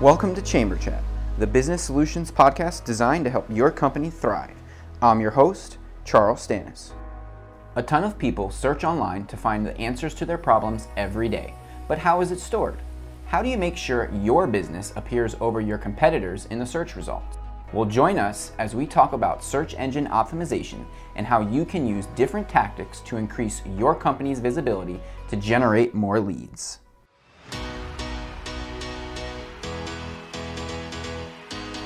Welcome to Chamber Chat, the business solutions podcast designed to help your company thrive. I'm your host, Charles Stannis. A ton of people search online to find the answers to their problems every day, but how is it stored? How do you make sure your business appears over your competitors in the search results? Well, join us as we talk about search engine optimization and how you can use different tactics to increase your company's visibility to generate more leads.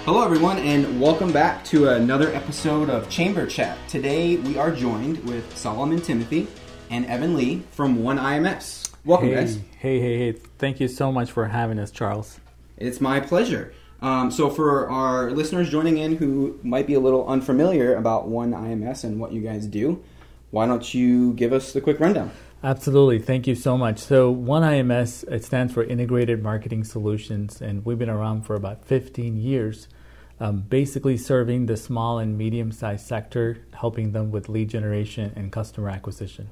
Hello, everyone, and welcome back to another episode of Chamber Chat. Today, we are joined with Solomon Timothy and Evan Lee from One IMS. Welcome, hey, guys. Hey, hey, hey. Thank you so much for having us, Charles. It's my pleasure. Um, so, for our listeners joining in who might be a little unfamiliar about One IMS and what you guys do, why don't you give us the quick rundown? Absolutely. Thank you so much. So, One IMS, it stands for Integrated Marketing Solutions, and we've been around for about 15 years um, basically serving the small and medium sized sector, helping them with lead generation and customer acquisition.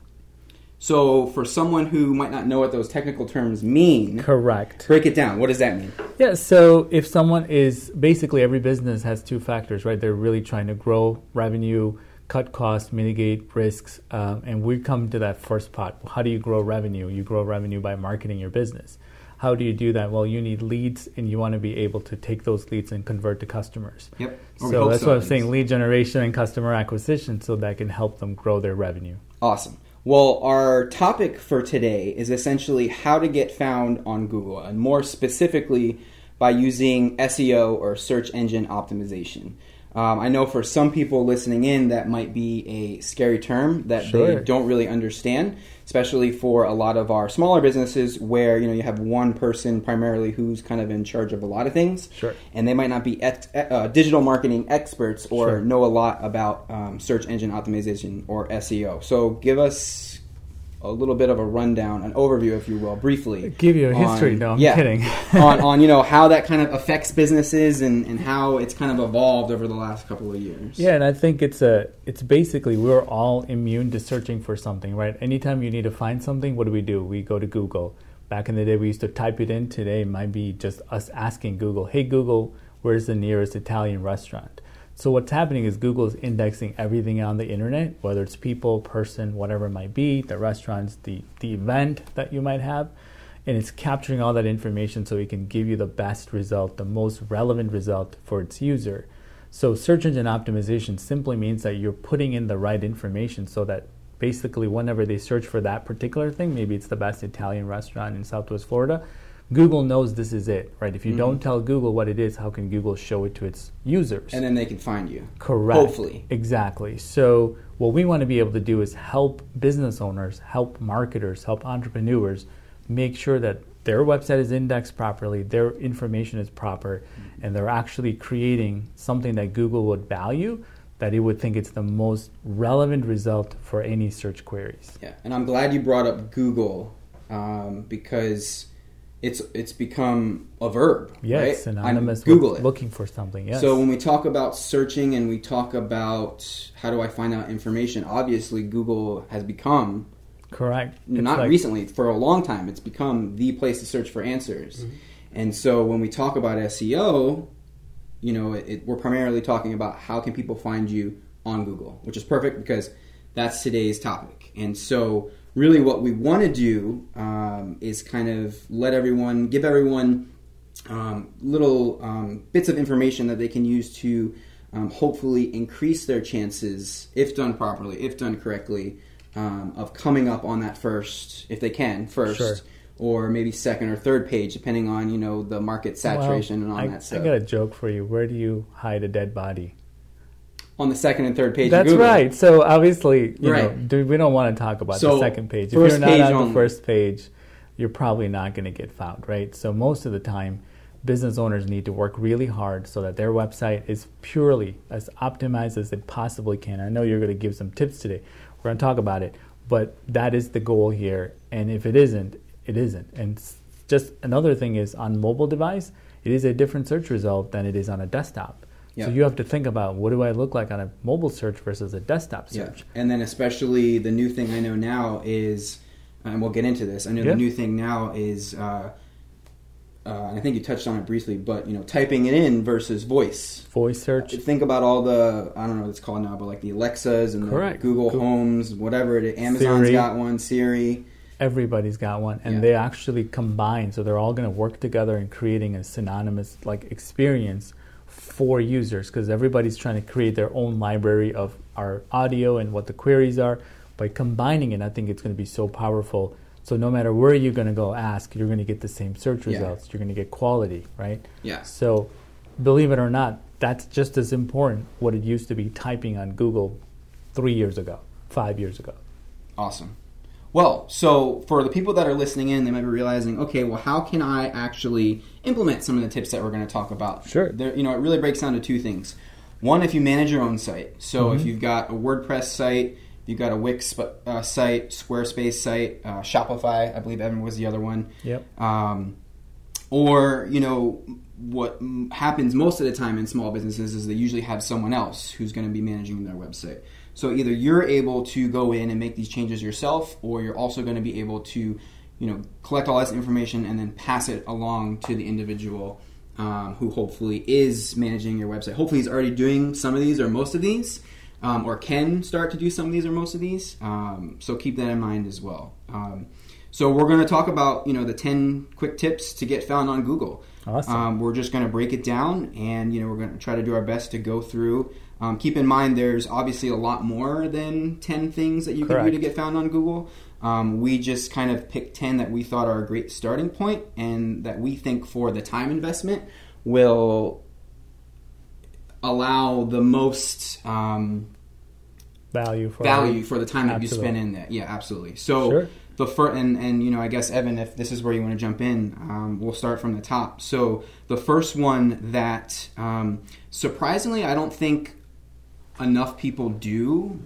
So, for someone who might not know what those technical terms mean, correct. Break it down. What does that mean? Yeah, so if someone is basically every business has two factors, right? They're really trying to grow revenue, cut costs, mitigate risks, um, and we come to that first part. How do you grow revenue? You grow revenue by marketing your business. How do you do that? Well, you need leads, and you want to be able to take those leads and convert to customers. Yep. so that's so what I'm saying: lead generation and customer acquisition, so that can help them grow their revenue. Awesome. Well, our topic for today is essentially how to get found on Google, and more specifically by using SEO or search engine optimization. Um, I know for some people listening in, that might be a scary term that sure. they don't really understand, especially for a lot of our smaller businesses where you know you have one person primarily who's kind of in charge of a lot of things, sure. and they might not be uh, digital marketing experts or sure. know a lot about um, search engine optimization or SEO. So, give us a little bit of a rundown, an overview, if you will, briefly. Give you a on, history. No, I'm yeah, kidding. on, on you know how that kind of affects businesses and, and how it's kind of evolved over the last couple of years. Yeah, and I think it's a it's basically we're all immune to searching for something, right? Anytime you need to find something, what do we do? We go to Google. Back in the day, we used to type it in. Today, it might be just us asking Google, "Hey Google, where's the nearest Italian restaurant?" So what's happening is Google is indexing everything on the internet, whether it's people, person, whatever it might be, the restaurants, the, the event that you might have, and it's capturing all that information so it can give you the best result, the most relevant result for its user. So search engine optimization simply means that you're putting in the right information so that basically whenever they search for that particular thing, maybe it's the best Italian restaurant in Southwest Florida, Google knows this is it, right? If you mm-hmm. don't tell Google what it is, how can Google show it to its users? And then they can find you. Correct. Hopefully. Exactly. So, what we want to be able to do is help business owners, help marketers, help entrepreneurs make sure that their website is indexed properly, their information is proper, mm-hmm. and they're actually creating something that Google would value that it would think it's the most relevant result for any search queries. Yeah, and I'm glad you brought up Google um, because it's it's become a verb. Yes, right? synonymous. Google it. Looking for something. Yes. So when we talk about searching and we talk about how do I find out information, obviously Google has become correct. It's not like, recently, for a long time, it's become the place to search for answers. Mm-hmm. And so when we talk about SEO, you know, it, it, we're primarily talking about how can people find you on Google, which is perfect because that's today's topic. And so really what we want to do um, is kind of let everyone, give everyone um, little um, bits of information that they can use to um, hopefully increase their chances, if done properly, if done correctly, um, of coming up on that first, if they can, first. Sure. Or maybe second or third page, depending on you know the market saturation well, and all I, that stuff. I got a joke for you. Where do you hide a dead body? On the second and third page. That's right. So obviously, you right. know, we don't want to talk about so the second page. If you're not on only. the first page, you're probably not going to get found, right? So most of the time, business owners need to work really hard so that their website is purely as optimized as it possibly can. I know you're going to give some tips today. We're going to talk about it, but that is the goal here. And if it isn't, it isn't. And just another thing is on mobile device, it is a different search result than it is on a desktop. So you have to think about what do I look like on a mobile search versus a desktop search. Yeah. And then especially the new thing I know now is, and we'll get into this. I know the new thing now is uh, uh, I think you touched on it briefly, but you know, typing it in versus voice. Voice search. Think about all the I don't know what it's called now, but like the Alexas and Correct. the Google Cool. Homes, whatever it is. Amazon's Siri. got one, Siri. Everybody's got one, and Yeah. they actually combine, so they're all going to work together in creating a synonymous like experience for users because everybody's trying to create their own library of our audio and what the queries are. By combining it, I think it's going to be so powerful. So no matter where you're going to go ask, you're going to get the same search Yeah. results. You're going to get quality, right? Yeah. So, believe it or not, that's just as important what it used to be typing on Google three years ago, five years ago. Awesome. Well, so for the people that are listening in, they might be realizing, okay, well, how can I actually implement some of the tips that we're going to talk about? Sure. There, you know, it really breaks down to two things. One, if you manage your own site. So if you've got a WordPress site, you've got a Wix uh, site, Squarespace site, uh, Shopify, I believe Evan was the other one. Yep. Um, or you know what m- happens most of the time in small businesses is they usually have someone else who's going to be managing their website so either you're able to go in and make these changes yourself or you're also going to be able to you know collect all this information and then pass it along to the individual um, who hopefully is managing your website. Hopefully he's already doing some of these or most of these um, or can start to do some of these or most of these um, so keep that in mind as well. Um, so we're going to talk about you know the 10 quick tips to get found on google. Awesome. um, we're just going to break it down and you know we're going to try to do our best to go through um, keep in mind there's obviously a lot more than 10 things that you can do to get found on google um, we just kind of picked 10 that we thought are a great starting point and that we think for the time investment will allow the most um, value for value for the time that you spend in there. Yeah, absolutely. So Sure. the first and and you know I guess Evan, if this is where you want to jump in, um, we'll start from the top. So the first one that um, surprisingly I don't think enough people do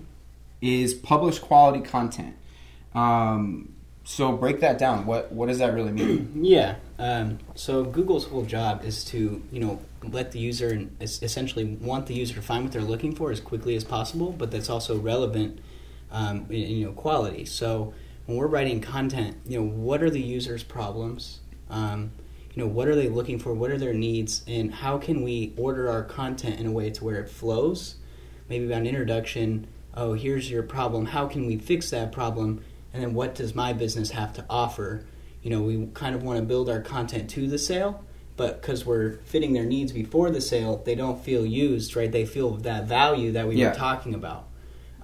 is publish quality content. Um, so break that down. What what does that really mean? Yeah. Um, so Google's whole job is to, you know, let the user es- essentially want the user to find what they're looking for as quickly as possible, but that's also relevant, um, in, you know, quality. So when we're writing content, you know, what are the user's problems? Um, you know, what are they looking for? What are their needs? And how can we order our content in a way to where it flows? Maybe about an introduction. Oh, here's your problem. How can we fix that problem? And then what does my business have to offer? You know, we kind of want to build our content to the sale, but because we're fitting their needs before the sale, they don't feel used, right? They feel that value that we Yeah. were talking about.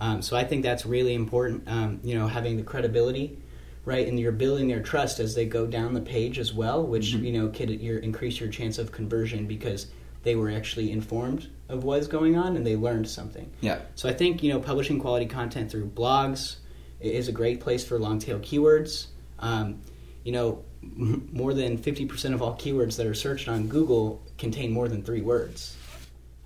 Um, so I think that's really important. Um, you know, having the credibility, right, and you're building their trust as they go down the page as well, which Mhm. you know could increase your chance of conversion because they were actually informed of what's going on and they learned something. Yeah. So I think you know publishing quality content through blogs is a great place for long tail keywords. Um, you know, m- more than fifty percent of all keywords that are searched on Google contain more than three words.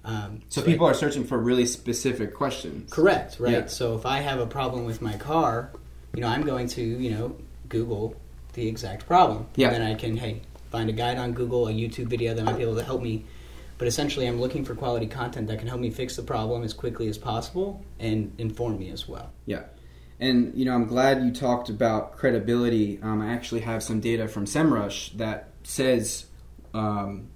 Um, So I- people are searching for really specific questions. Correct, right? Yeah. So if I have a problem with my car, you know, I'm going to, you know, Google the exact problem. Yeah. And then I can, hey, find a guide on Google, a YouTube video that might be able to help me. But essentially, I'm looking for quality content that can help me fix the problem as quickly as possible and inform me as well. Yeah. And you know, I'm glad you talked about credibility. Um, I actually have some data from SEMrush that says um,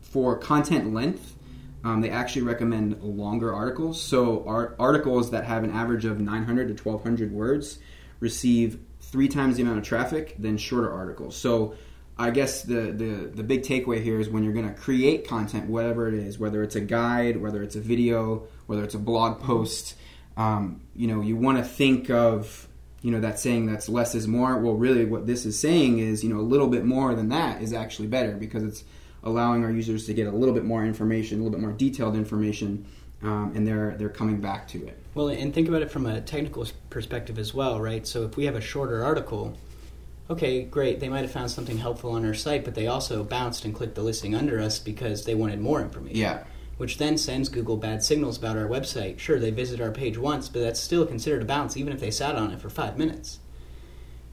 for content length, um, they actually recommend longer articles. So art- articles that have an average of 900 to 1200 words receive three times the amount of traffic than shorter articles. So I guess the, the, the big takeaway here is when you're going to create content, whatever it is, whether it's a guide, whether it's a video, whether it's a blog post, um, you know, you want to think of, you know, that saying that's less is more. Well, really, what this is saying is, you know, a little bit more than that is actually better because it's allowing our users to get a little bit more information, a little bit more detailed information, um, and they're they're coming back to it. Well, and think about it from a technical perspective as well, right? So if we have a shorter article, okay, great, they might have found something helpful on our site, but they also bounced and clicked the listing under us because they wanted more information. Yeah, Which then sends Google bad signals about our website. Sure, they visited our page once, but that's still considered a bounce even if they sat on it for five minutes.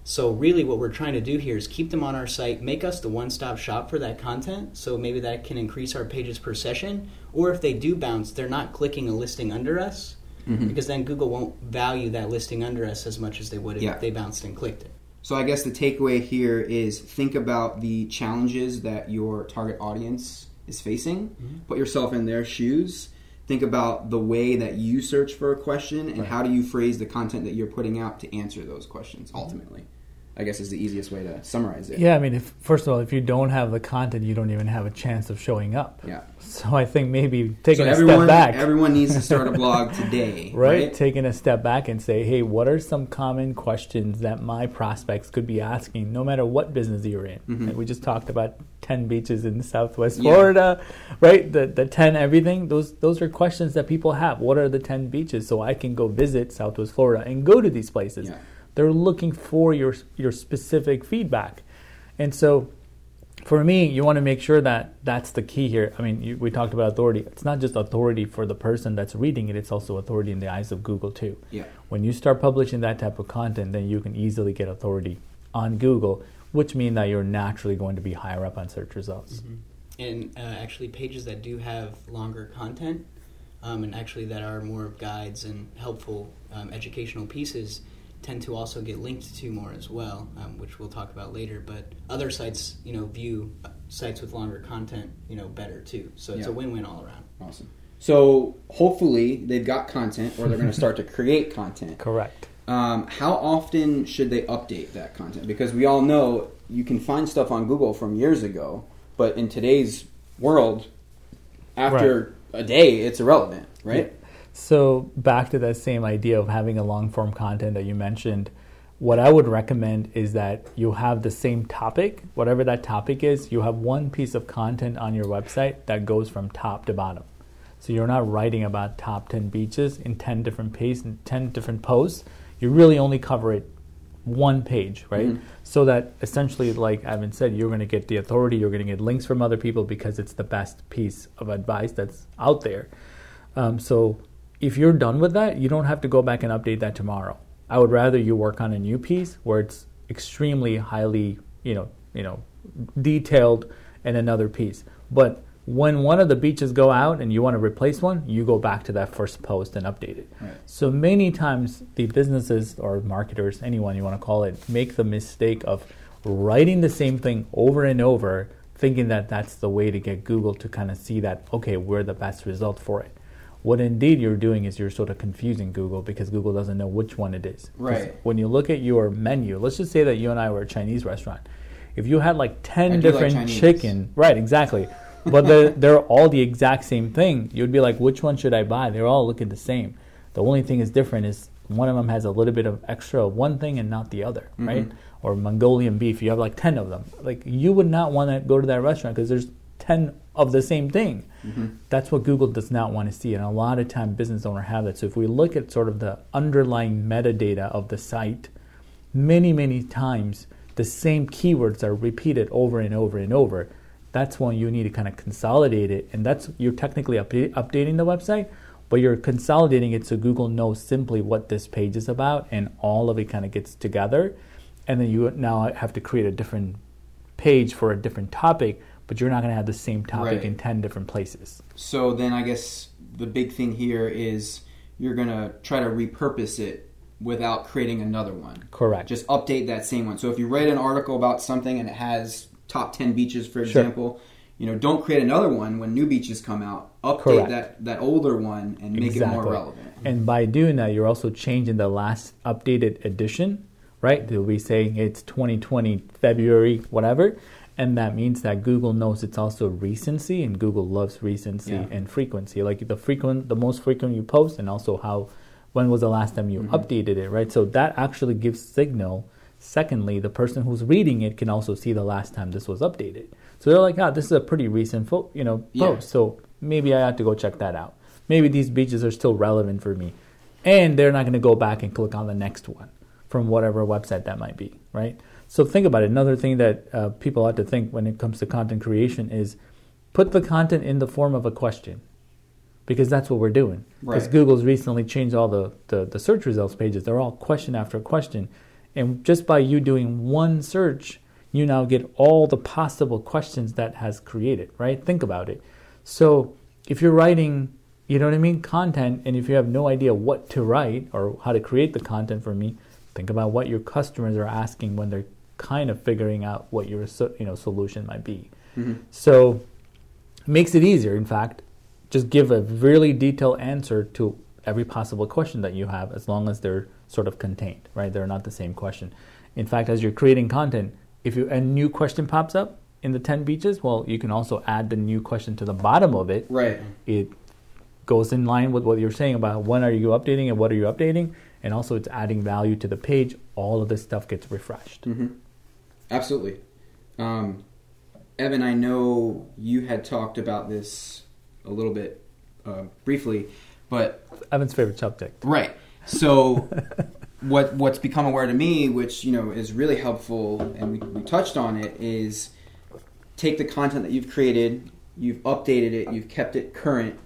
So really what we're trying to do here is keep them on our site, make us the one-stop shop for that content, so maybe that can increase our pages per session, or if they do bounce, they're not clicking a listing under us, Mhm. because then Google won't value that listing under us as much as they would if Yeah. they bounced and clicked it. So I guess the takeaway here is think about the challenges that your target audience is facing. Mm-hmm. Put yourself in their shoes. Think about the way that you search for a question and Right. how do you phrase the content that you're putting out to answer those questions ultimately. I guess is the easiest way to summarize it. Yeah, I mean, if, first of all, if you don't have the content, you don't even have a chance of showing up. Yeah. So I think maybe taking so a everyone, step back, everyone needs to start a blog today, right? right? Taking a step back and say, hey, what are some common questions that my prospects could be asking, no matter what business you're in? Mhm. Like we just talked about ten beaches in Southwest Yeah. Florida, right? The the ten everything. Those those are questions that people have. What are the ten beaches so I can go visit Southwest Florida and go to these places? Yeah. They're looking for your your specific feedback, and so for me, you want to make sure that that's the key here. I mean, you, we talked about authority. It's not just authority for the person that's reading it; it's also authority in the eyes of Google too. Yeah. When you start publishing that type of content, then you can easily get authority on Google, which means that you're naturally going to be higher up on search results. and uh, actually pages that do have longer content um, and actually that are more guides and helpful um, educational pieces tend to also get linked to more as well um, which we'll talk about later but other sites you know view uh, sites with longer content you know better too so it's Yeah. a win-win all around Awesome. So hopefully they've got content or they're going to start to create content. Correct. Um, how often should they update that content? Because we all know you can find stuff on Google from years ago, but in today's world, after a day, it's irrelevant, right? So back to that same idea of having a long form content that you mentioned, what I would recommend is that you have the same topic, whatever that topic is, you have one piece of content on your website that goes from top to bottom. So you're not writing about top 10 beaches in 10 different pages and 10 different posts. You really only cover it one page, right? Mhm. So that essentially, like Evan said, you're going to get the authority, you're going to get links from other people because it's the best piece of advice that's out there. Um, so if you're done with that, you don't have to go back and update that tomorrow. I would rather you work on a new piece where it's extremely highly, you know, you know, detailed and another piece. But when one of the beaches go out and you want to replace one, you go back to that first post and update it. Right. So many times the businesses or marketers, anyone you want to call it, make the mistake of writing the same thing over and over, thinking that that's the way to get Google to kind of see that, okay, we're the best result for it. What indeed you're doing is you're sort of confusing Google because Google doesn't know which one it is. Right. When you look at your menu, let's just say that you and I were a Chinese restaurant. If you had like 10 do like different Chinese. chicken, right, exactly. But they're, they're all the exact same thing. You'd be like, which one should I buy? They're all looking the same. The only thing is different is one of them has a little bit of extra one thing and not the other, mm-hmm. right? Or Mongolian beef, you have like 10 of them. Like you would not want to go to that restaurant because there's 10 of the same thing. Mm-hmm. That's what Google does not want to see. And a lot of time business owner have that. So if we look at sort of the underlying metadata of the site, many, many times the same keywords are repeated over and over and over. That's when you need to kind of consolidate it. And that's you're technically update, updating the website, but you're consolidating it so Google knows simply what this page is about and all of it kind of gets together. And then you now have to create a different page for a different topic, but you're not going to have the same topic Right. in 10 different places. So then I guess the big thing here is you're going to try to repurpose it without creating another one. Correct. Just update that same one. So if you write an article about something and it has top 10 beaches, for Sure. example, you know, don't create another one when new beaches come out. Update Correct. that, that older one and make it more Exactly. relevant. And by doing that, you're also changing the last updated edition, right? They'll be saying it's 2020 February, whatever. And that means that Google knows it's also recency, and Google loves recency Yeah. and frequency. Like the frequent, the most frequent you post, and also how, when was the last time you updated it, right? So that actually gives signal. Secondly, the person who's reading it can also see the last time this was updated. So they're like, ah, this is a pretty recent, fo- you know, Yeah. post. So maybe I have to go check that out. Maybe these beaches are still relevant for me. And they're not going to go back and click on the next one from whatever website that might be, right? So think about it. Another thing that uh, people ought to think when it comes to content creation is put the content in the form of a question because that's what we're doing. Because Right. Google's recently changed all the, the, the search results pages. They're all question after question. And just by you doing one search, you now get all the possible questions that has created, right? Think about it. So if you're writing, you know what I mean, content, and if you have no idea what to write or how to create the content for me, Think about what your customers are asking when they're kind of figuring out what your you know solution might be. Mhm. So it makes it easier. In fact, just give a really detailed answer to every possible question that you have, as long as they're sort of contained, right? They're not the same question. In fact, as you're creating content, if you a new question pops up in the ten beaches, well, you can also add the new question to the bottom of it. Right. It goes in line with what you're saying about when are you updating and what are you updating, and also it's adding value to the page. All of this stuff gets refreshed. hmm Absolutely. Um, Evan, I know you had talked about this a little bit uh, briefly, but Evan's favorite subject. right. So, what what's become aware to me, which you know is really helpful, and we, we touched on it, is take the content that you've created, you've updated it, you've kept it current.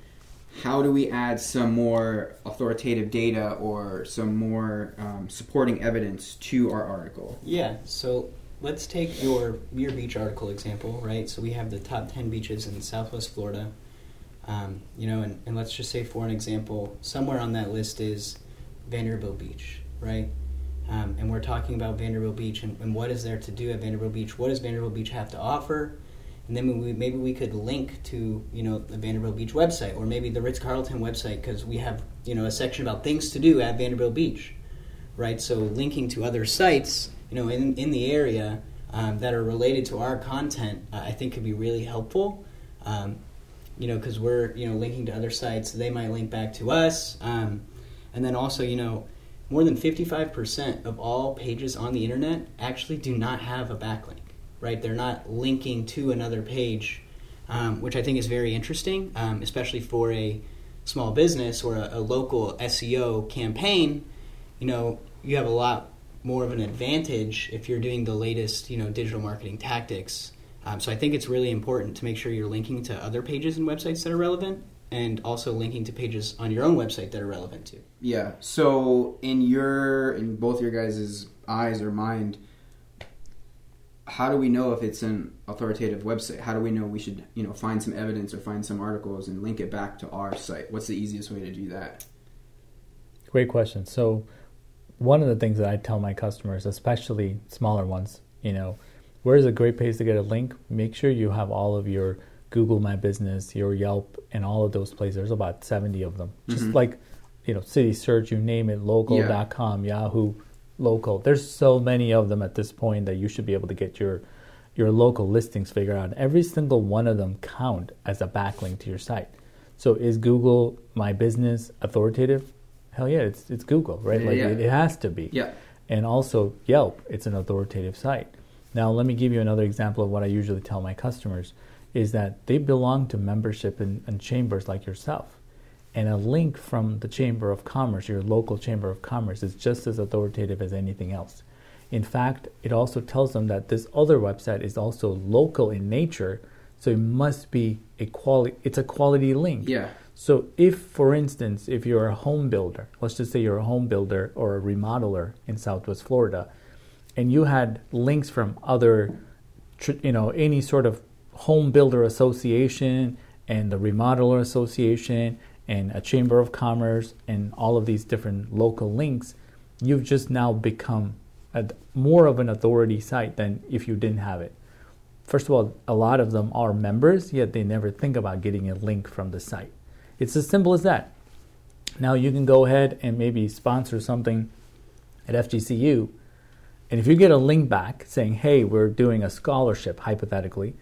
How do we add some more authoritative data or some more um, supporting evidence to our article? Yeah, so let's take your Muir Beach article example, right? So we have the top 10 beaches in Southwest Florida. Um, you know, and, and let's just say, for an example, somewhere on that list is Vanderbilt Beach, right? Um, and we're talking about Vanderbilt Beach and, and what is there to do at Vanderbilt Beach? What does Vanderbilt Beach have to offer? And then we, maybe we could link to you know the Vanderbilt Beach website or maybe the Ritz Carlton website because we have you know a section about things to do at Vanderbilt Beach, right? So linking to other sites you know in in the area um, that are related to our content, uh, I think could be really helpful. Um, you know, because we're you know linking to other sites, they might link back to us, um, and then also you know more than 55% of all pages on the internet actually do not have a backlink right? They're not linking to another page um, which i think is very interesting um, especially for a small business or a, a local seo campaign. You know you have a lot more of an advantage if you're doing the latest you know digital marketing tactics um, so i think it's really important to make sure you're linking to other pages and websites that are relevant and also linking to pages on your own website that are relevant too Yeah. So in your in both your guys' eyes or mind, how do we know if it's an authoritative website? How do we know we should, you know, find some evidence or find some articles and link it back to our site? What's the easiest way to do that? Great question. So, one of the things that I tell my customers, especially smaller ones, you know, where's a great place to get a link? Make sure you have all of your Google My Business, your Yelp, and all of those places. There's about 70 of them. Just Mhm. like, you know, city search, you name it, local.com, Yahoo, local. There's so many of them at this point that you should be able to get your your local listings figured out. Every single one of them count as a backlink to your site. So is Google My Business authoritative? Hell yeah, it's it's Google, right? Yeah, like yeah. It, it has to be. Yeah. And also Yelp, it's an authoritative site. Now let me give you another example of what I usually tell my customers is that they belong to membership and, and chambers like yourself. And a link from the Chamber of Commerce, your local Chamber of Commerce, is just as authoritative as anything else. In fact, it also tells them that this other website is also local in nature, so it must be a quality. It's a quality link. Yeah. So, if, for instance, if you're a home builder, let's just say you're a home builder or a remodeler in Southwest Florida, and you had links from other, you know, any sort of home builder association and the remodeler association and a chamber of commerce and all of these different local links, you've just now become a, more of an authority site than if you didn't have it. First of all, a lot of them are members, yet they never think about getting a link from the site. It's as simple as that. Now you can go ahead and maybe sponsor something at FGCU, and if you get a link back saying, "Hey, we're doing a scholarship," hypothetically,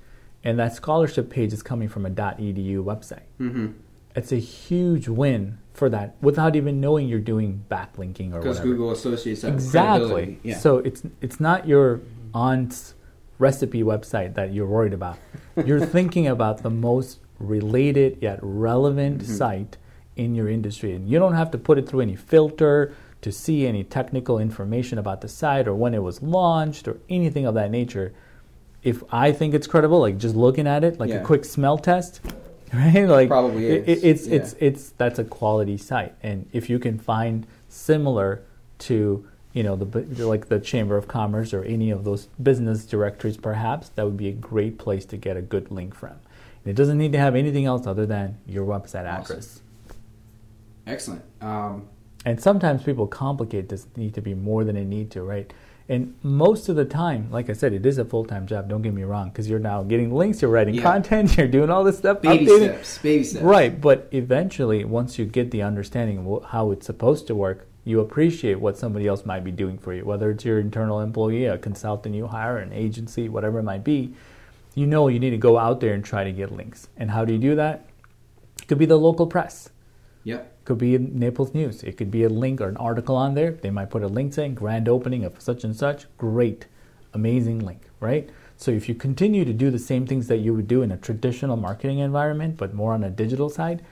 and that scholarship page is coming from a .edu website, Mm-hmm. it's a huge win for that without even knowing you're doing backlinking or Because. Google associates that Exactly. Yeah. So it's it's not your aunt's recipe website that you're worried about. You're thinking about the most related yet relevant Mm-hmm. site in your industry, and you don't have to put it through any filter to see any technical information about the site or when it was launched or anything of that nature. If I think it's credible, like just looking at it, like Yeah. a quick smell test, right? Like Probably it- it's yeah. it's it's that's a quality site, and if you can find similar to you know the like the Chamber of Commerce or any of those business directories, perhaps that would be a great place to get a good link from. It doesn't need to have anything else other than your website Awesome. address. Excellent. Um, And sometimes people complicate this need to be more than they need to, right? And most of the time, like I said, it is a full time job. Don't get me wrong, because you're now getting links, you're writing Yeah. content, you're doing all this stuff, Baby updating. steps. Baby steps. Right, but eventually, once you get the understanding of how it's supposed to work, you appreciate what somebody else might be doing for you, whether it's your internal employee, a consultant you hire, an agency, whatever it might be. You know you need to go out there and try to get links. And how do you do that? It could be the local press. Yep. Could be Naples News. It could be a link or an article on there. They might put a link saying grand opening of such and such. Great, amazing link, right? So if you continue to do the same things that you would do in a traditional marketing environment, but more on a digital side,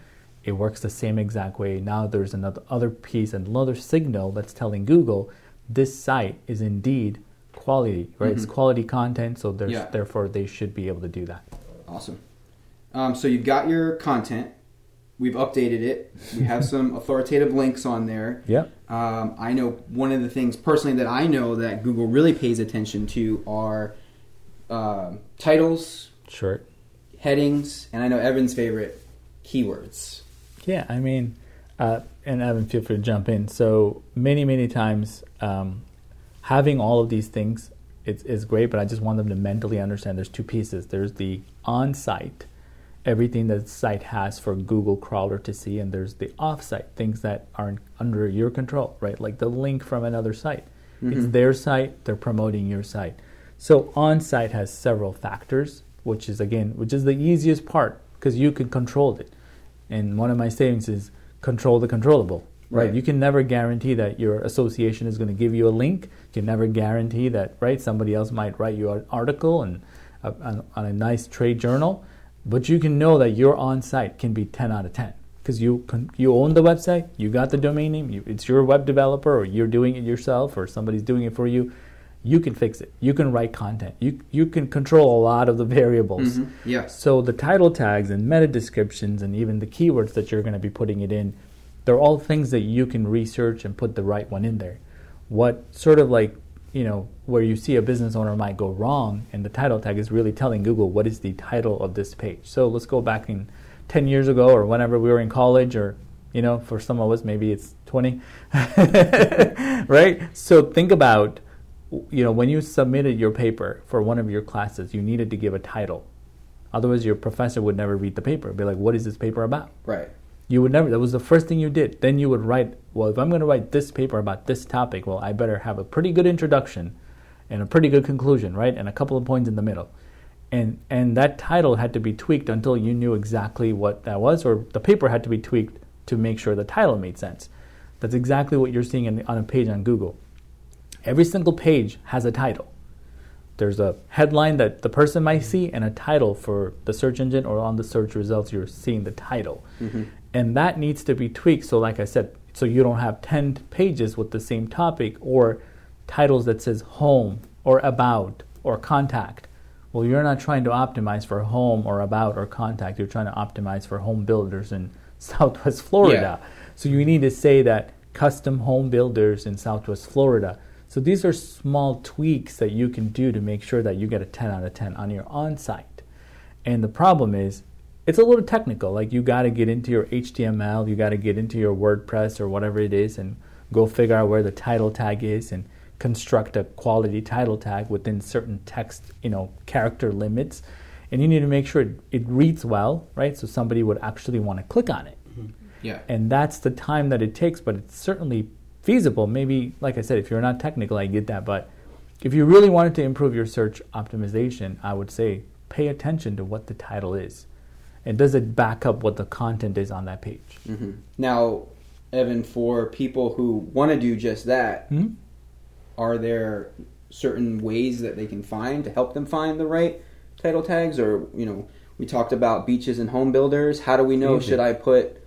it works the same exact way. Now there's another other piece, another signal that's telling Google this site is indeed quality, right? It's quality content, so there's, Yeah. therefore they should be able to do that. Awesome. Um, so you've got your content. We've updated it. We have some authoritative links on there. Yeah. Um, I know one of the things personally that I know that Google really pays attention to are um titles, Sure. headings, and I know Evan's favorite keywords. Yeah, I mean, uh, and Evan, feel free to jump in. So many, many times, um, having all of these things is, is great, but I just want them to mentally understand there's two pieces. There's the on-site, everything that the site has for Google crawler to see, and there's the off-site, things that aren't under your control, right? Like the link from another site. It's mm-hmm. their site, they're promoting your site. So on-site has several factors, which is again, which is the easiest part because you can control it. And one of my sayings is control the controllable. Right. You can never guarantee that your association is going to give you a link. You can never guarantee that, right? Somebody else might write you an article and uh, on, on a nice trade journal, but you can know that your on site can be 10 out of 10 because you con- you own the website, you got the domain name, you, it's your web developer or you're doing it yourself or somebody's doing it for you. You can fix it. You can write content. You you can control a lot of the variables. Mhm. Yes. So the title tags and meta descriptions and even the keywords that you're going to be putting it in, they're all things that you can research and put the right one in there. What sort of like, you know, where you see a business owner might go wrong and the title tag is really telling Google what is the title of this page. So let's go back in 10 years ago or whenever we were in college or you know, for some of us maybe it's 20. right? So think about you know, when you submitted your paper for one of your classes, you needed to give a title. Otherwise, your professor would never read the paper. Be like, what is this paper about? Right. You would never, that was the first thing you did. Then you would write, well, if I'm going to write this paper about this topic, well, I better have a pretty good introduction and a pretty good conclusion, right? And a couple of points in the middle. And, and that title had to be tweaked until you knew exactly what that was, or the paper had to be tweaked to make sure the title made sense. That's exactly what you're seeing in, on a page on Google. Every single page has a title. There's a headline that the person might see and a title for the search engine or on the search results you're seeing the title. Mm-hmm. And that needs to be tweaked so like I said, so you don't have 10 pages with the same topic or titles that says home or about or contact. Well, you're not trying to optimize for home or about or contact. You're trying to optimize for home builders in Southwest Florida. So you need to say that custom home builders in Southwest Florida. So these are small tweaks that you can do to make sure that you get a 10 out of 10 on your on-site. And the problem is it's a little technical. Like you got to get into your HTML, you got to get into your WordPress or whatever it is and go figure out where the title tag is and construct a quality title tag within certain text, you know, character limits. And you need to make sure it, it reads well, right? So somebody would actually want to click on it mm-hmm. Yeah. and that's the time that it takes but it's certainly feasible maybe like i said if you're not technical i get that but if you really wanted to improve your search optimization i would say pay attention to what the title is and does it back up what the content is on that page hmm Now, Evan, for people who want to do just that, Hmm? are there certain ways that they can find to help them find the right title tags? Or, you know, we talked about beaches and home builders. How do we know Easy. should I put,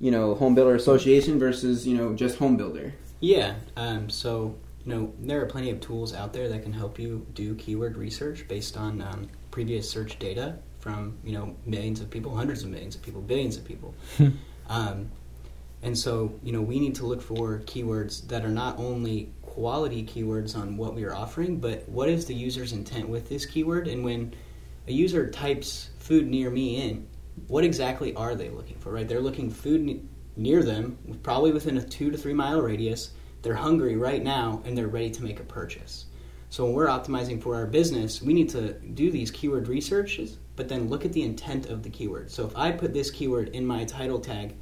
you know, home builder association versus, you know, just home builder? Yeah. Um, so you know there are plenty of tools out there that can help you do keyword research based on um, previous search data from you know millions of people, hundreds of millions of people, billions of people. um, and so you know we need to look for keywords that are not only quality keywords on what we are offering, but what is the user's intent with this keyword? And when a user types "food near me" in, what exactly are they looking for? Right? They're looking food ne- near them, probably within a two to three mile radius. They're hungry right now and they're ready to make a purchase. So when we're optimizing for our business, we need to do these keyword researches, but then look at the intent of the keyword. So if I put this keyword in my title tag,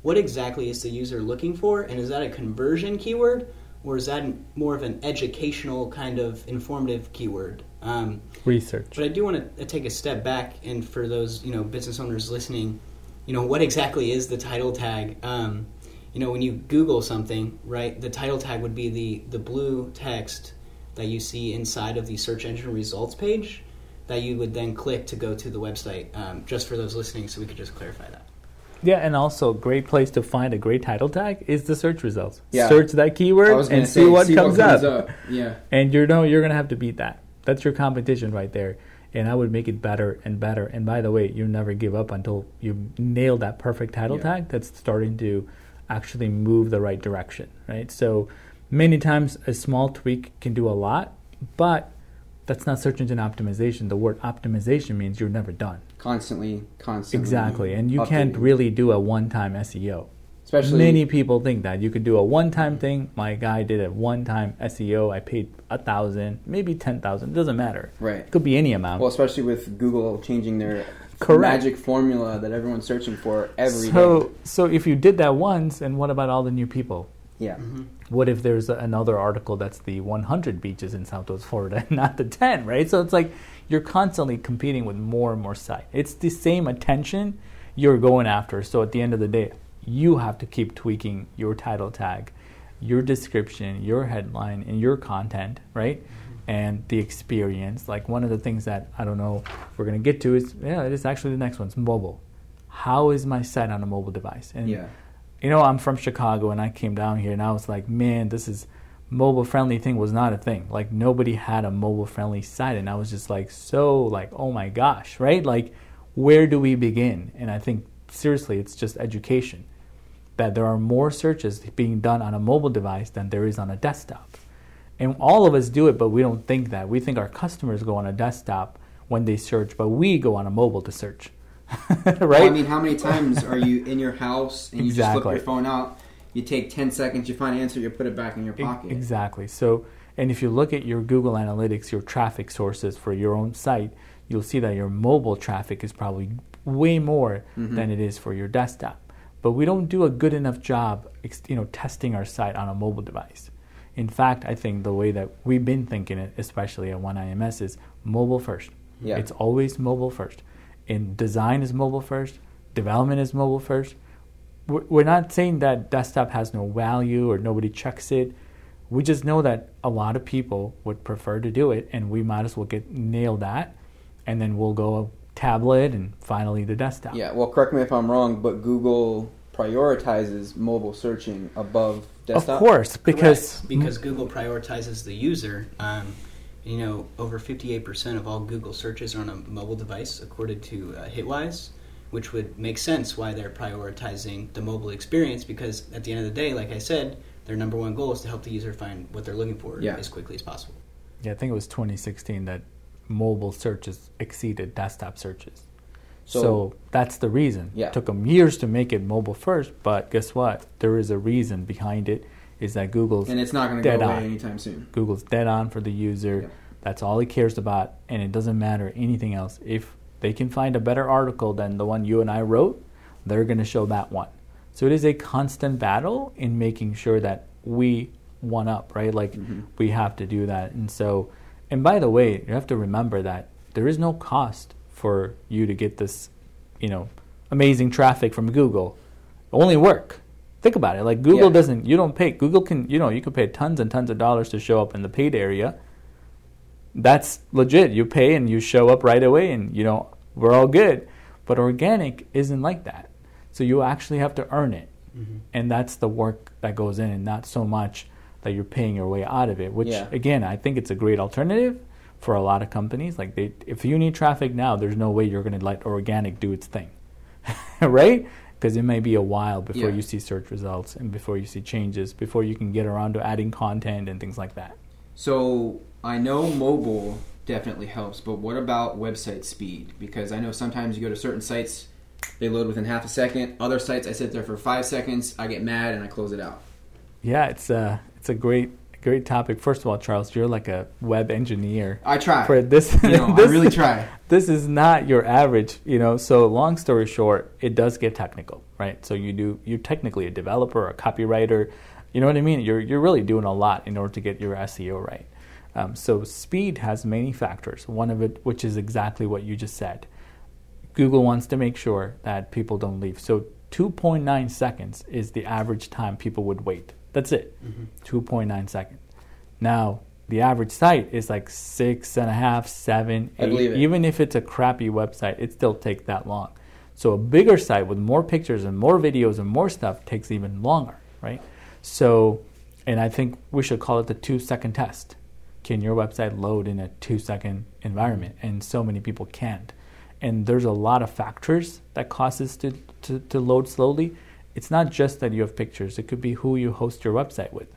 what exactly is the user looking for? And is that a conversion keyword or is that more of an educational kind of informative keyword? Um, Research. but I do want to take a step back, and for those you know business owners listening, you know what exactly is the title tag? Um, you know when you Google something, right? The title tag would be the the blue text that you see inside of the search engine results page that you would then click to go to the website. Um, just for those listening, so we could just clarify that. Yeah, and also a great place to find a great title tag is the search results. Yeah. Search that keyword was gonna and say, see what comes up. up. Yeah. And you know you're gonna have to beat that. That's your competition right there. And I would make it better and better. And by the way, you never give up until you nail that perfect title Yeah. tag that's starting to actually move the right direction, right? So many times a small tweak can do a lot, but that's not search engine optimization. The word optimization means you're never done. Constantly, constantly. Exactly. And you can't really do a one time SEO. Especially Many people think that you could do a one-time thing. My guy did a one-time SEO. I paid a thousand, maybe ten thousand. Doesn't matter. Right. It could be any amount. Well, especially with Google changing their Correct. magic formula that everyone's searching for every day. so, so if you did that once, and what about all the new people? Yeah. Mm-hmm. What if there's another article that's the 100 beaches in Southwest Florida, and not the 10, right? So it's like you're constantly competing with more and more sites. It's the same attention you're going after. So at the end of the day, you have to keep tweaking your title tag, your description, your headline, and your content, right? Mm-hmm. And the experience. Like one of the things that I don't know we're gonna get to is yeah, it is actually the next one. It's mobile. How is my site on a mobile device? And Yeah. You know, I'm from Chicago and I came down here and I was like, man, this is mobile friendly thing was not a thing. Like nobody had a mobile friendly site and I was just like so like, oh my gosh, right? Like where do we begin? And I think seriously it's just education. That there are more searches being done on a mobile device than there is on a desktop. And all of us do it, but we don't think that. We think our customers go on a desktop when they search, but we go on a mobile to search. right? Well, I mean, how many times are you in your house and you just flip your phone out? You take 10 seconds, you find an answer, you put it back in your pocket. Exactly. So, and if you look at your Google Analytics, your traffic sources for your own site, you'll see that your mobile traffic is probably way more mm-hmm. than it is for your desktop. But we don't do a good enough job, you know, testing our site on a mobile device. In fact, I think the way that we've been thinking it, especially at One IMS, is mobile first. Yeah. It's always mobile first. And design is mobile first. Development is mobile first we're we're not saying that desktop has no value or nobody checks it. We just know that a lot of people would prefer to do it, and we might as well get nail that, and then we'll go tablet and finally the desktop. Yeah, well, correct me if I'm wrong, but Google prioritizes mobile searching above desktop. of course, because Correct, because Google prioritizes the user. Um, you know, over 58% of all Google searches are on a mobile device, according to uh, Hitwise, which would make sense why they're prioritizing the mobile experience. Because at the end of the day, like I said, their number one goal is to help the user find what they're looking for Yeah. as quickly as possible. yeah, I think it was 2016 that mobile searches exceeded desktop searches. So, So- that's the reason. Yeah. It took them years to make it mobile first, but guess what? There is a reason behind it. Is that Google's And it's not going to go Dead away on. anytime soon. Google's dead on for the user. That's all he cares about, and it doesn't matter anything else. If they can find a better article than the one you and I wrote, they're going to show that one. So it is a constant battle in making sure that we one up, right? Like Mm-hmm. we have to do that. And so, and by the way, you have to remember that there is no cost for you to get this, you know, amazing traffic from Google. Only work. Think about it. Like Google Yeah. doesn't. You don't pay. Google can. You know, you could pay tons and tons of dollars to show up in the paid area. That's legit. You pay and you show up right away, and you know we're all good. But organic isn't like that. So you actually have to earn it, mm-hmm. and that's the work that goes in, and not so much that you're paying your way out of it. Which Yeah. again, I think it's a great alternative for a lot of companies. Like they, if you need traffic now, there's no way you're going to let organic do its thing, right? Because it may be a while before Yeah. you see search results and before you see changes, before you can get around to adding content and things like that. So I know mobile definitely helps, but what about website speed? Because I know sometimes you go to certain sites they load within half a second. Other sites, I sit there for five seconds, I get mad, and I close it out. Yeah, it's a it's a great great topic. First of all, Charles, you're like a web engineer. I try. For this, you know, this, I really try. This is not your average, you know. So, long story short, it does get technical, right? So you do you're technically a developer, or a copywriter. You know what I mean? You're you're really doing a lot in order to get your SEO right. Um, so speed has many factors. One of it, which is exactly what you just said. Google wants to make sure that people don't leave. So 2.9 seconds is the average time people would wait. That's it. Mm-hmm. 2.9 seconds. Now, the average site is like six and a half, seven, eight. Even if it's a crappy website, it still takes that long. So a bigger site with more pictures and more videos and more stuff takes even longer, right? So, and I think we should call it the two second test. Can your website load in a two second environment? And so many people can't. And there's a lot of factors that cause this to, to, to load slowly it's not just that you have pictures, it could be who you host your website with.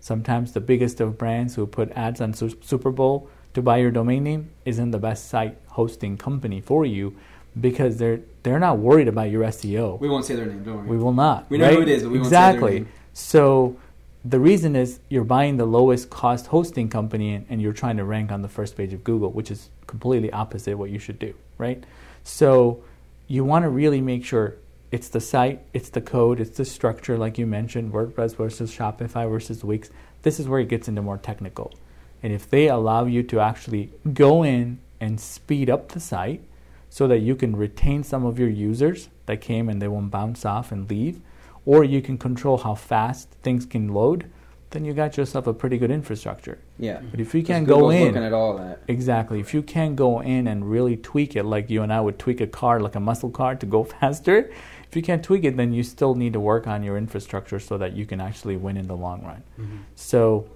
Sometimes the biggest of brands who put ads on Super Bowl to buy your domain name isn't the best site hosting company for you because they're they're not worried about your SEO. We won't say their name, don't worry. We will not. We know right? who it is, but we exactly. won't say their name. So the reason is you're buying the lowest cost hosting company and, and you're trying to rank on the first page of Google, which is completely opposite what you should do, right? So you want to really make sure it's the site, it's the code, it's the structure, like you mentioned, WordPress versus Shopify versus Wix. This is where it gets into more technical. And if they allow you to actually go in and speed up the site so that you can retain some of your users that came and they won't bounce off and leave, or you can control how fast things can load, then you got yourself a pretty good infrastructure. Yeah. But if you can't go in, looking at all that. Exactly. If you can't go in and really tweak it, like you and I would tweak a car, like a muscle car, to go faster, if you can't tweak it, then you still need to work on your infrastructure so that you can actually win in the long run. Mm-hmm. So,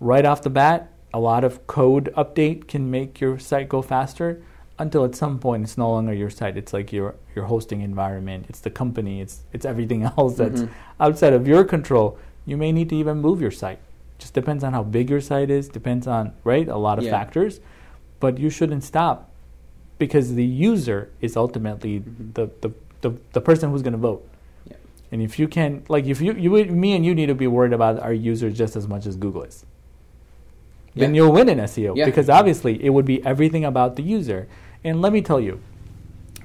right off the bat, a lot of code update can make your site go faster until at some point it's no longer your site it's like your your hosting environment it's the company it's it's everything else that's mm-hmm. outside of your control you may need to even move your site. Just depends on how big your site is, depends on, right, a lot of yeah. factors. But you shouldn't stop because the user is ultimately mm-hmm. the, the, the, the, person who's going to vote. Yeah. And if you can, like, if you, you, me and you need to be worried about our users just as much as Google is. Yeah. Then you'll win in SEO yeah. because obviously it would be everything about the user. And let me tell you,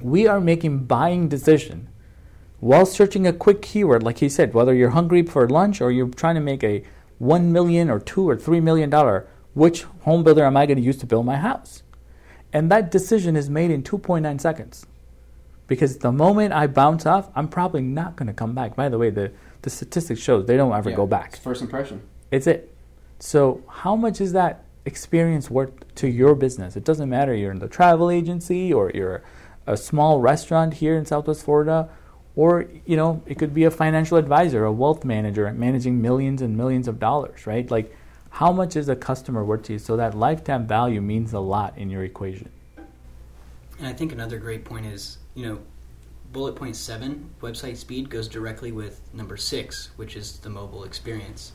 we are making buying decision while searching a quick keyword, like he said, whether you're hungry for lunch or you're trying to make a one million or two or three million dollar, which home builder am I going to use to build my house? And that decision is made in 2.9 seconds. Because the moment I bounce off, I'm probably not going to come back. By the way, the, the statistics shows they don't ever yeah, go back. first impression. It's it. So how much is that experience worth to your business? It doesn't matter you're in the travel agency or you're a small restaurant here in Southwest Florida or you know it could be a financial advisor a wealth manager managing millions and millions of dollars right like how much is a customer worth to you so that lifetime value means a lot in your equation and i think another great point is you know bullet point seven website speed goes directly with number six which is the mobile experience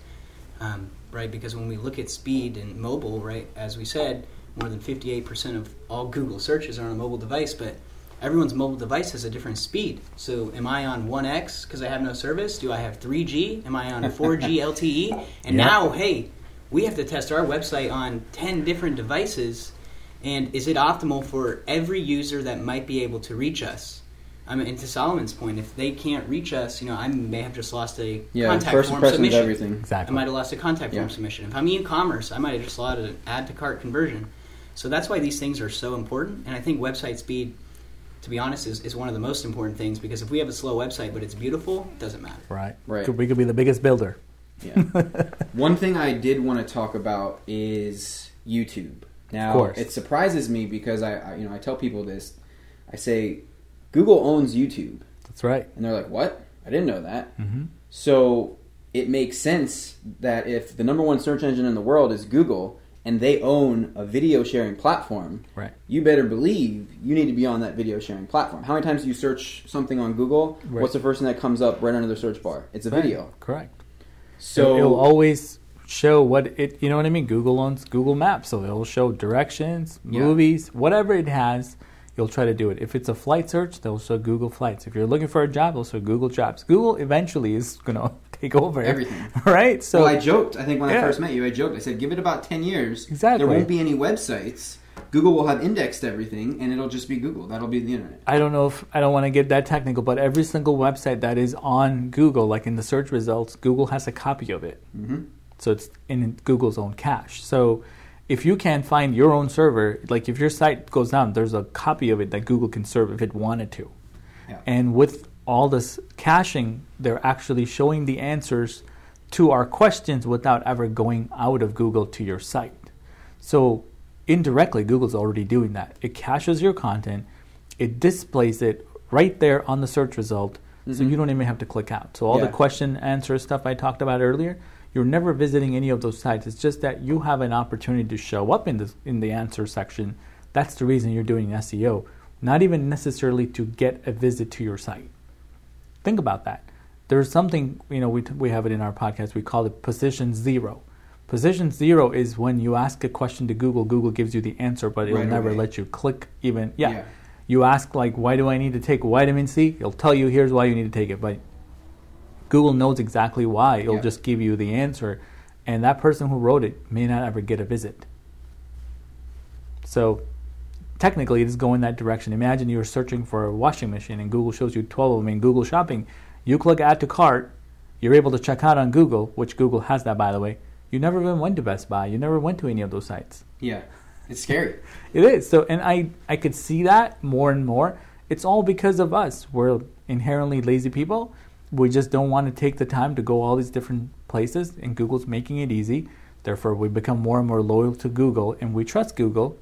um, right because when we look at speed and mobile right as we said more than 58% of all google searches are on a mobile device but everyone's mobile device has a different speed. So, am I on 1x because I have no service? Do I have 3G? Am I on 4G LTE? And yep. now, hey, we have to test our website on 10 different devices. And is it optimal for every user that might be able to reach us? I mean, and to Solomon's point, if they can't reach us, you know, I may have just lost a yeah, contact first form submission. Everything. Exactly. I might have lost a contact yeah. form submission. If I'm e-commerce, I might have just lost an add to cart conversion. So that's why these things are so important. And I think website speed to be honest, is, is one of the most important things because if we have a slow website but it's beautiful, it doesn't matter. Right. Right. we could be the biggest builder. Yeah. one thing I did want to talk about is YouTube. Now, it surprises me because I, I, you know, I tell people this. I say, Google owns YouTube. That's right. And they're like, what? I didn't know that. Mm-hmm. So it makes sense that if the number one search engine in the world is Google, and they own a video sharing platform, right. you better believe you need to be on that video sharing platform. How many times do you search something on Google? Right. What's the first thing that comes up right under the search bar? It's a right. video. Correct. So it'll always show what it you know what I mean? Google owns Google Maps, so it'll show directions, movies, yeah. whatever it has. you'll try to do it. If it's a flight search, they'll show Google Flights. If you're looking for a job, they'll show Google Jobs. Google eventually is going to take over Everything. right? So well, I joked. I think when I first met you, I joked. I said, "Give it about ten years. Exactly. There won't be any websites. Google will have indexed everything, and it'll just be Google. That'll be the internet." I don't know if I don't want to get that technical, but every single website that is on Google, like in the search results, Google has a copy of it. hmm So it's in Google's own cache. So if you can't find your own server, like if your site goes down, there's a copy of it that Google can serve if it wanted to. Yeah. And with all this caching, they're actually showing the answers to our questions without ever going out of Google to your site. So indirectly, Google's already doing that. It caches your content, it displays it right there on the search result, so Mhm. you don't even have to click out. So all Yeah. the question answer stuff I talked about earlier, you're never visiting any of those sites. It's just that you have an opportunity to show up in the in the answer section. That's the reason you're doing SEO, not even necessarily to get a visit to your site. Think about that. There's something you know we we have it in our podcast. We call it position zero. Position zero is when you ask a question to Google, Google gives you the answer, but it'll Right never away. let you click even. Yeah. Yeah. You ask like, why do I need to take vitamin C? It'll tell you here's why you need to take it, but Google knows exactly why. It'll Yeah. just give you the answer, and that person who wrote it may not ever get a visit. So technically, it is going that direction. Imagine you're searching for a washing machine, and Google shows you 12 of them in Google Shopping. You click Add to Cart. You're able to check out on Google, which Google has that by the way. You never even went to Best Buy. You never went to any of those sites. Yeah, it's scary. It is. So, and I, I could see that more and more. It's all because of us. We're inherently lazy people. We just don't want to take the time to go all these different places, and Google's making it easy. Therefore, we become more and more loyal to Google, and we trust Google.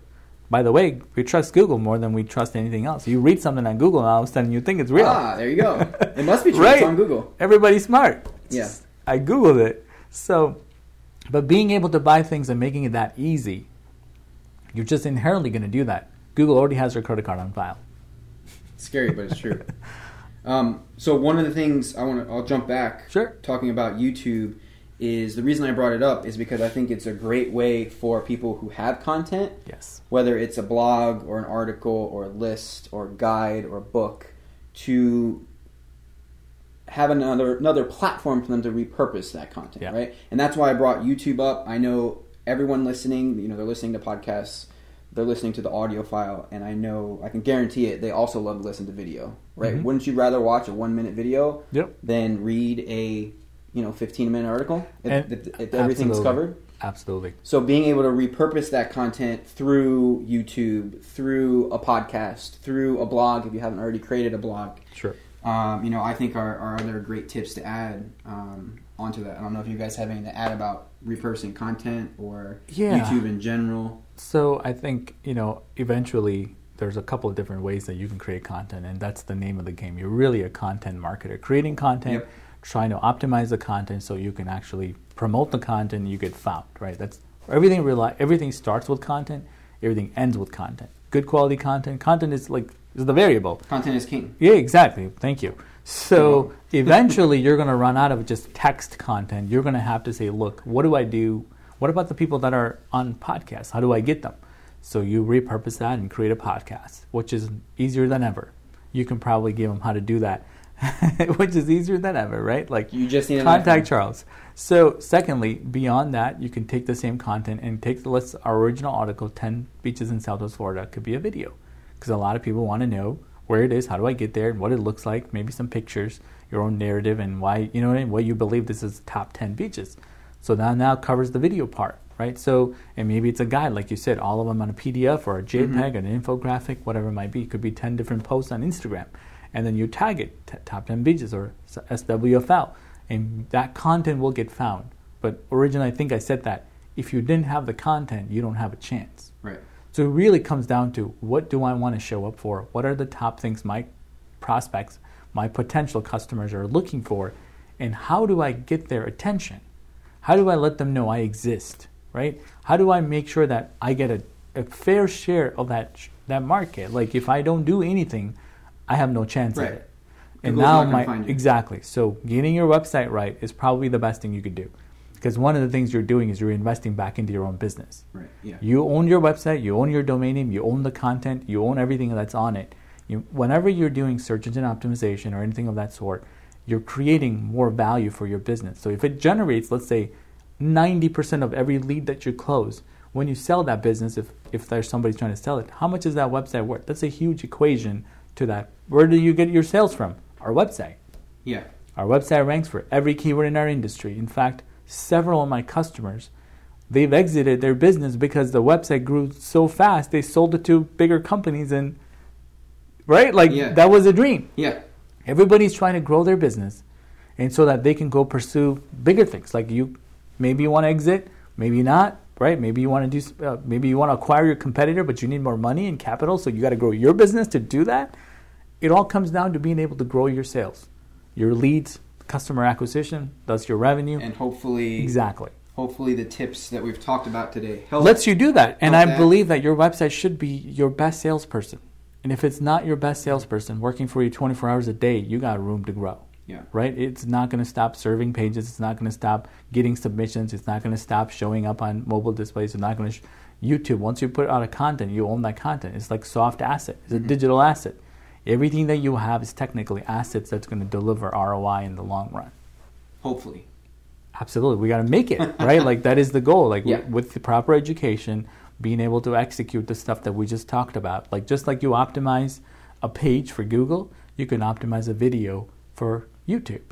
By the way, we trust Google more than we trust anything else. You read something on Google, and all of a sudden you think it's real. Ah, there you go. It must be true. Right. It's on Google. Everybody's smart. Yeah. I Googled it. So, but being able to buy things and making it that easy, you're just inherently going to do that. Google already has your credit card on file. It's scary, but it's true. um, so one of the things I want to, I'll jump back. Sure. Talking about YouTube is the reason I brought it up is because I think it's a great way for people who have content, Yes. whether it's a blog or an article or a list or a guide or a book, to have another another platform for them to repurpose that content, Yeah. right? And that's why I brought YouTube up. I know everyone listening, you know, they're listening to podcasts, they're listening to the audio file, and I know I can guarantee it. They also love to listen to video, right? Mhm. Wouldn't you rather watch a one minute video Yep. than read a you know fifteen minute article if, if, if everything's absolutely. covered? Absolutely. So being able to repurpose that content through YouTube, through a podcast, through a blog, if you haven't already created a blog, Sure. um, you know, I think are, are other great tips to add um, onto that. I don't know if you guys have anything to add about repurposing content or Yeah. YouTube in general. So I think, you know, eventually there's a couple of different ways that you can create content, and that's the name of the game. You're really a content marketer, creating content, Yep. trying to optimize the content so you can actually promote the content, you get found, right? That's everything. Rely, everything starts with content, everything ends with content. Good quality content. Content is like is the variable. Content is king. Yeah, exactly. Thank you. So eventually, you're going to run out of just text content. You're going to have to say, look, what do I do? What about the people that are on podcasts? How do I get them? So you repurpose that and create a podcast, which is easier than ever. You can probably give them how to do that, which is easier than ever, right? Like You just need contact. Charles. So, secondly, beyond that, you can take the same content and take the list. Our original article, 10 beaches in Southwest Florida, could be a video because a lot of people want to know where it is, how do I get there, and what it looks like, maybe some pictures, your own narrative, and why, you know what I mean, why you believe this is the top 10 beaches. So that now covers the video part, right? So, and maybe it's a guide, like you said, all of them on a PDF or a mm-hmm. JPEG, an infographic, whatever it might be. It could be 10 different posts on Instagram. And then you tag it, t- top 10 beaches or SWFL, and that content will get found. But originally, I think I said that if you didn't have the content, you don't have a chance. Right. So it really comes down to what do I want to show up for? What are the top things my prospects, my potential customers are looking for? And how do I get their attention? How do I let them know I exist? Right? How do I make sure that I get a, a fair share of that that market? Like if I don't do anything, I have no chance Right. at it. And Google's now my exactly. So getting your website right is probably the best thing you could do. Because one of the things you're doing is you're investing back into your own business. Right. Yeah. You own your website, you own your domain name, you own the content, you own everything that's on it. You, whenever you're doing search engine optimization or anything of that sort, you're creating more value for your business. So if it generates, let's say, 90% of every lead that you close, when you sell that business, if, if there's somebody trying to sell it, how much is that website worth? That's a huge equation to that. Where do you get your sales from? Our website. Yeah. Our website ranks for every keyword in our industry. In fact, several of my customers, they've exited their business because the website grew so fast, they sold it to bigger companies and right? Like Yeah. that was a dream. Yeah. Everybody's trying to grow their business and so that they can go pursue bigger things. Like you maybe you want to exit, maybe not, right? Maybe you want to do uh, maybe you want to acquire your competitor but you need more money and capital, so you got to grow your business to do that. It all comes down to being able to grow your sales, your leads, customer acquisition, thus your revenue. And hopefully, exactly. hopefully, the tips that we've talked about today help. lets you do that. And I that. believe that your website should be your best salesperson. And if it's not your best salesperson working for you 24 hours a day, you got room to grow. Yeah. Right? It's not going to stop serving pages. It's not going to stop getting submissions. It's not going to stop showing up on mobile displays. It's not going to. Sh- YouTube, once you put out a content, you own that content. It's like soft asset. It's a mm-hmm. digital asset. Everything that you have is technically assets that's going to deliver ROI in the long run. Hopefully. Absolutely, we got to make it right. like that is the goal. Like Yeah. with the proper education, being able to execute the stuff that we just talked about. Like just like you optimize a page for Google, you can optimize a video for YouTube.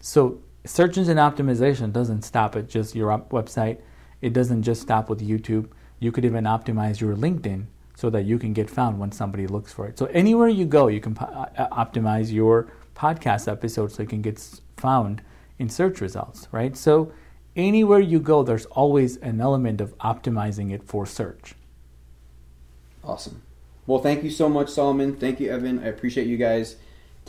So search engine optimization doesn't stop at just your website. It doesn't just stop with YouTube. You could even optimize your LinkedIn so that you can get found when somebody looks for it. So anywhere you go, you can po- uh, optimize your podcast episode so it can get found in search results, right? So anywhere you go, there's always an element of optimizing it for search. Awesome. Well, thank you so much, Solomon. Thank you, Evan. I appreciate you guys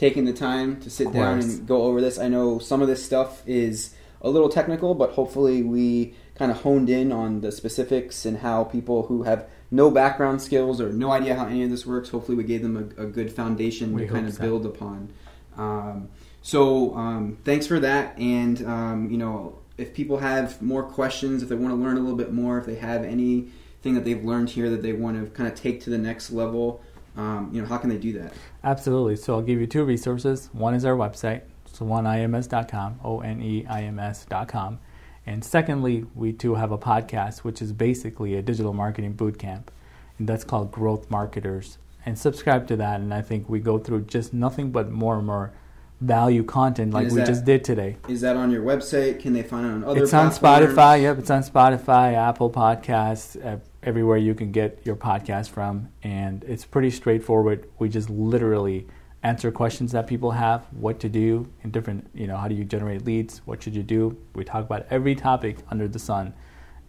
taking the time to sit down and go over this. I know some of this stuff is a little technical, but hopefully we kind of honed in on the specifics and how people who have no background skills or no idea how any of this works, hopefully we gave them a, a good foundation We to kind of so. build upon. Um, so um, thanks for that. And, um, you know, if people have more questions, if they want to learn a little bit more, if they have anything that they've learned here that they want to kind of take to the next level, um, you know, how can they do that? Absolutely. So I'll give you two resources. One is our website, so oneims.com, O N E I M S.com. And secondly, we too have a podcast, which is basically a digital marketing boot camp, and that's called Growth Marketers. And subscribe to that, and I think we go through just nothing but more and more value content like we that- just did today. Is that on your website? Can they find it on other It's on platforms? Spotify. Yep, it's on Spotify, Apple Podcasts, uh, everywhere you can get your podcast from, and it's pretty straightforward. We just literally answer questions that people have, what to do in different, you know, how do you generate leads, what should you do. We talk about every topic under the sun,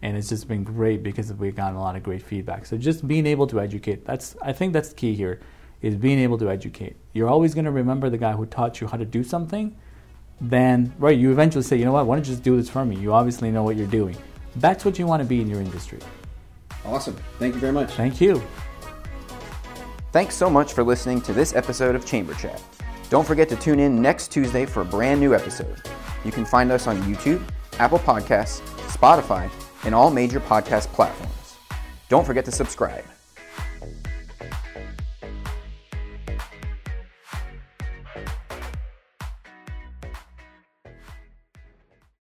and it's just been great because we've gotten a lot of great feedback. So just being able to educate, that's I think that's key here, is being able to educate. You're always going to remember the guy who taught you how to do something, then right you eventually say you know what why don't you just do this for me you obviously know what you're doing that's what you want to be in your industry Awesome. Thank you very much. thank you Thanks so much for listening to this episode of Chamber Chat. Don't forget to tune in next Tuesday for a brand new episode. You can find us on YouTube, Apple Podcasts, Spotify, and all major podcast platforms. Don't forget to subscribe.